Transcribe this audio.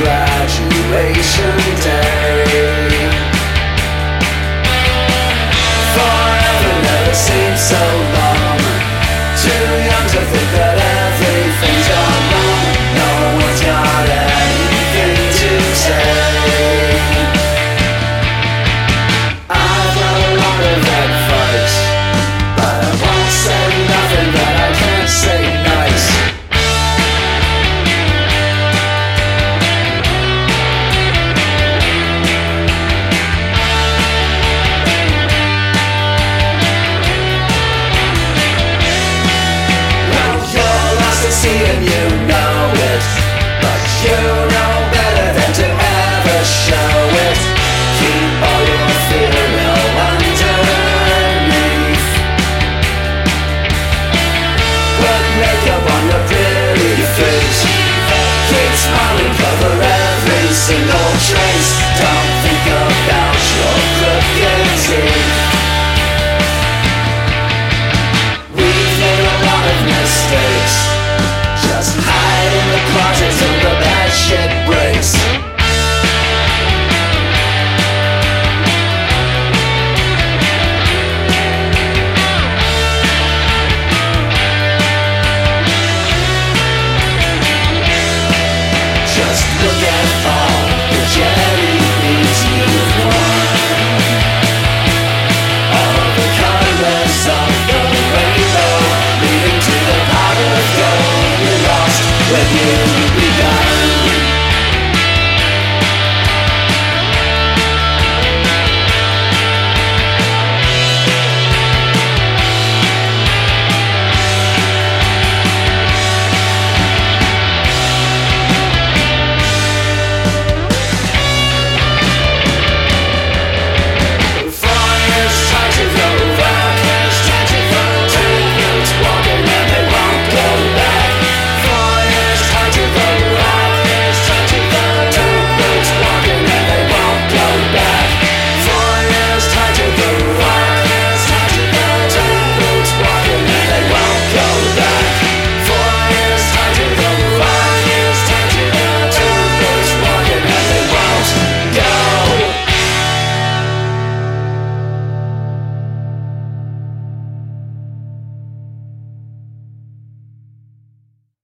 graduation day you